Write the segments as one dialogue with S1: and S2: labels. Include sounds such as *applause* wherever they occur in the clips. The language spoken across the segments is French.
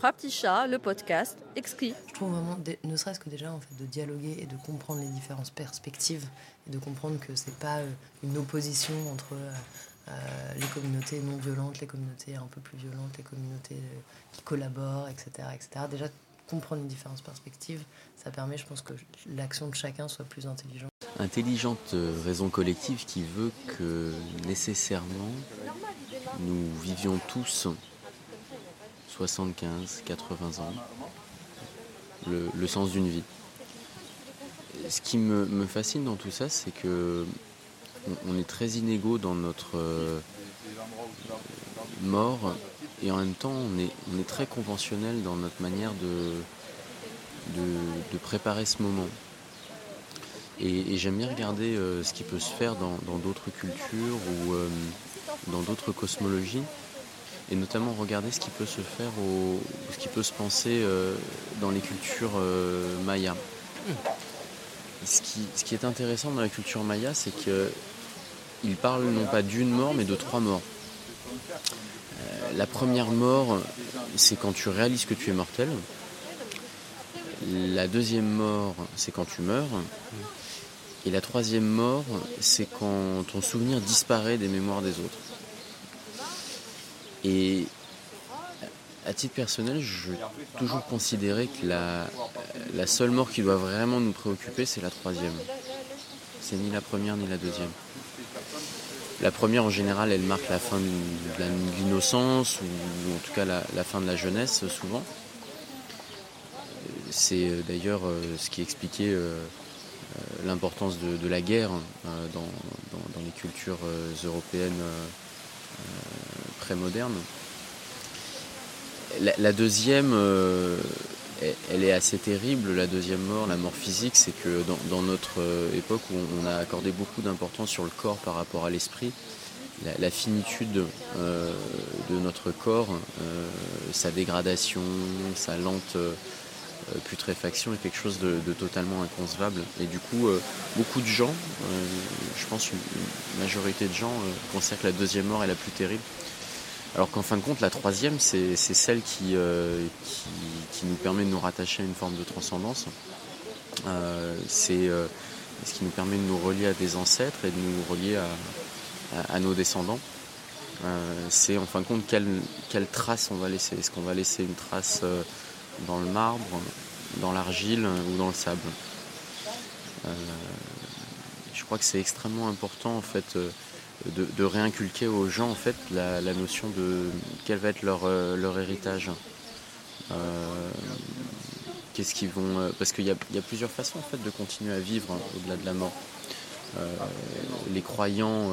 S1: Trois petits chats, le podcast, exquis.
S2: Je trouve vraiment, ne serait-ce que déjà en fait, de dialoguer et de comprendre les différentes perspectives et de comprendre que c'est pas euh, une opposition entre euh, euh, les communautés non violentes, les communautés un peu plus violentes, les communautés qui collaborent, etc., etc. Déjà comprendre les différentes perspectives, ça permet, je pense, que l'action de chacun soit plus intelligente.
S3: Intelligente raison collective qui veut que nécessairement nous vivions tous 75, 80 ans, le, sens d'une vie. Ce qui me, fascine dans tout ça, c'est que on, est très inégaux dans notre euh, mort et en même temps on est, on est, très conventionnel dans notre manière de, de, préparer ce moment. Et, j'aime bien regarder euh, ce qui peut se faire dans d'autres cultures ou euh, dans d'autres cosmologies et notamment regarder ce qui peut se faire ou ce qui peut se penser euh, dans les cultures euh, mayas. Ce, qui, est intéressant dans la culture maya, c'est qu'ils parlent non pas d'une mort, mais de trois morts. Euh, la première mort, c'est quand tu réalises que tu es mortel. La deuxième mort, c'est quand tu meurs. Et la troisième mort, c'est quand ton souvenir disparaît des mémoires des autres. Et à titre personnel, je toujours considéré que la, la seule mort qui doit vraiment nous préoccuper, c'est la troisième. C'est ni la première ni la deuxième. La première, en général, elle marque la fin de l'innocence, ou en tout cas la, fin de la jeunesse, souvent. C'est euh, d'ailleurs euh, ce qui expliquait euh, l'importance de, la guerre dans, les cultures européennes moderne. La, deuxième, euh, elle est assez terrible, la deuxième mort, la mort physique, c'est que dans, notre euh, époque où on a accordé beaucoup d'importance sur le corps par rapport à l'esprit, la, finitude euh, de notre corps, sa dégradation, sa lente putréfaction est quelque chose de, totalement inconcevable. Et du coup, beaucoup de gens, je pense une, majorité de gens, considèrent que la deuxième mort est la plus terrible. Alors qu'en fin de compte, la troisième, c'est celle euh, qui, nous permet de nous rattacher à une forme de transcendance. Euh, c'est euh, ce qui nous permet de nous relier à des ancêtres et de nous relier à, nos descendants. c'est en fin de compte quelle trace on va laisser. Est-ce qu'on va laisser une trace dans le marbre, dans l'argile ou dans le sable? Je crois que c'est extrêmement important en fait de, réinculquer aux gens en fait la, notion de quel va être leur, euh, héritage. Euh, qu'est-ce qu'ils vont euh, parce qu'il y, a plusieurs façons de continuer à vivre au-delà de la mort. les croyants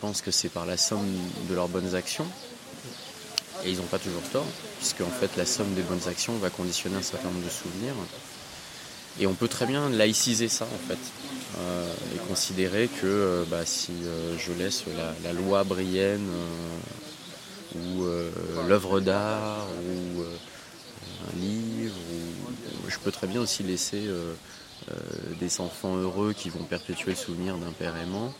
S3: pensent que c'est par la somme de leurs bonnes actions et ils n'ont pas toujours tort puisque en fait la somme des bonnes actions va conditionner un certain nombre de souvenirs et on peut très bien laïciser ça en fait euh, et considérer que euh, bah, si euh, je laisse la, loi brienne ou l'œuvre d'art ou un livre, je peux très bien aussi laisser des enfants heureux qui vont perpétuer le souvenir d'un père aimant.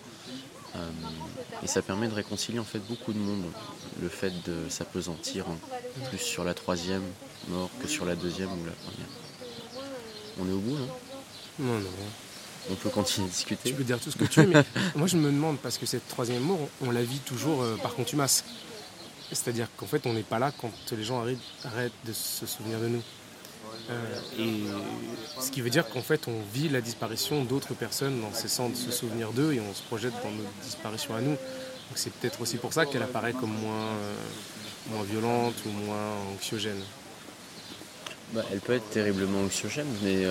S3: et ça permet de réconcilier en fait beaucoup de monde. Le fait de s'apesantir plus sur la troisième mort que sur la deuxième ou la première. On est au bout, non
S4: Non, non
S3: on peut continuer à discuter.
S4: Tu peux dire tout ce que tu veux, mais *laughs* moi je me demande, parce que cette troisième mort, on, la vit toujours euh, par contumace. C'est-à-dire qu'en fait, on n'est pas là quand les gens arrêtent, de se souvenir de nous. Euh, et ce qui veut dire qu'en fait, on vit la disparition d'autres personnes en cessant de se souvenir d'eux et on se projette dans notre disparition à nous. Donc c'est peut-être aussi pour ça qu'elle apparaît comme moins, euh, moins violente ou moins anxiogène.
S3: Bah, elle peut être terriblement anxiogène, mais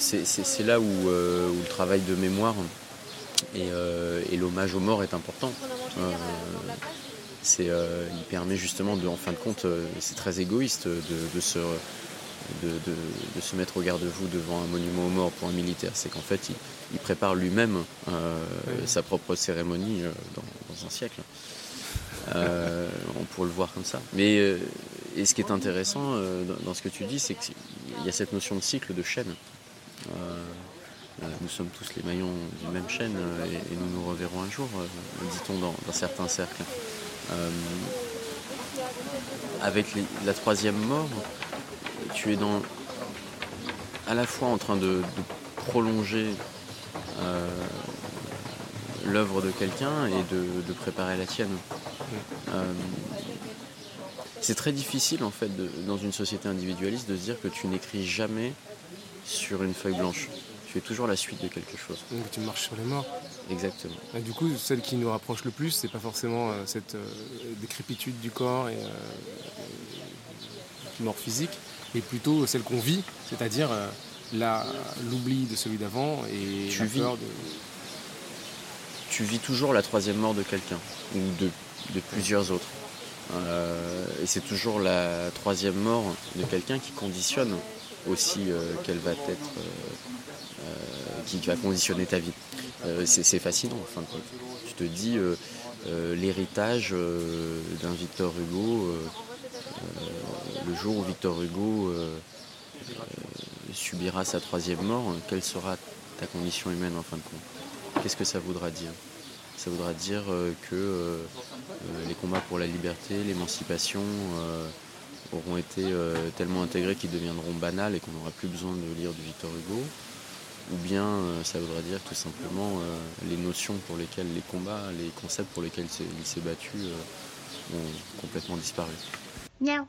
S3: c'est là euh, où, le travail de mémoire euh, et, l'hommage aux morts est important. Euh, il permet justement de, en fin de compte, c'est très égoïste de, se, de, se mettre au garde-vous devant un monument aux morts pour un militaire. C'est qu'en fait, il, prépare lui-même sa propre cérémonie dans, un siècle. on pourrait le voir comme ça. Mais et ce qui est intéressant dans ce que tu dis, c'est qu'il y a cette notion de cycle, de chaîne. Euh, nous sommes tous les maillons d'une même chaîne euh, et, nous nous reverrons un jour, euh, dit-on dans, certains cercles. avec la troisième mort, tu es dans à la fois en train de, prolonger euh, l'œuvre de quelqu'un et de, préparer la tienne. Euh, c'est très difficile en fait dans une société individualiste de se dire que tu n'écris jamais sur une feuille blanche. Tu es toujours la suite de quelque chose.
S4: Donc tu marches sur les morts.
S3: Exactement.
S4: Et du coup, celle qui nous rapproche le plus, c'est pas forcément euh, cette décrépitude du corps et mort physique, mais plutôt celle qu'on vit, c'est-à-dire l'oubli de celui d'avant et tu vis, de...
S3: Tu vis toujours la troisième mort de quelqu'un, ou de, de plusieurs autres. Euh, et c'est toujours la troisième mort de quelqu'un qui conditionne aussi euh, quelle va être, euh, qui va conditionner ta vie. c'est fascinant en fin de compte. Tu te dis l'héritage d'un Victor Hugo, le jour où Victor Hugo subira sa troisième mort, quelle sera ta condition humaine en fin de compte? Qu'est-ce que ça voudra dire? Ça voudra dire euh, que euh, euh, les combats pour la liberté, l'émancipation auront été tellement intégrés qu'ils deviendront banals et qu'on n'aura plus besoin de lire du Victor Hugo ou bien ça voudra dire tout simplement les notions pour lesquelles les combats, les concepts pour lesquels il s'est battu ont complètement disparu. Miaou.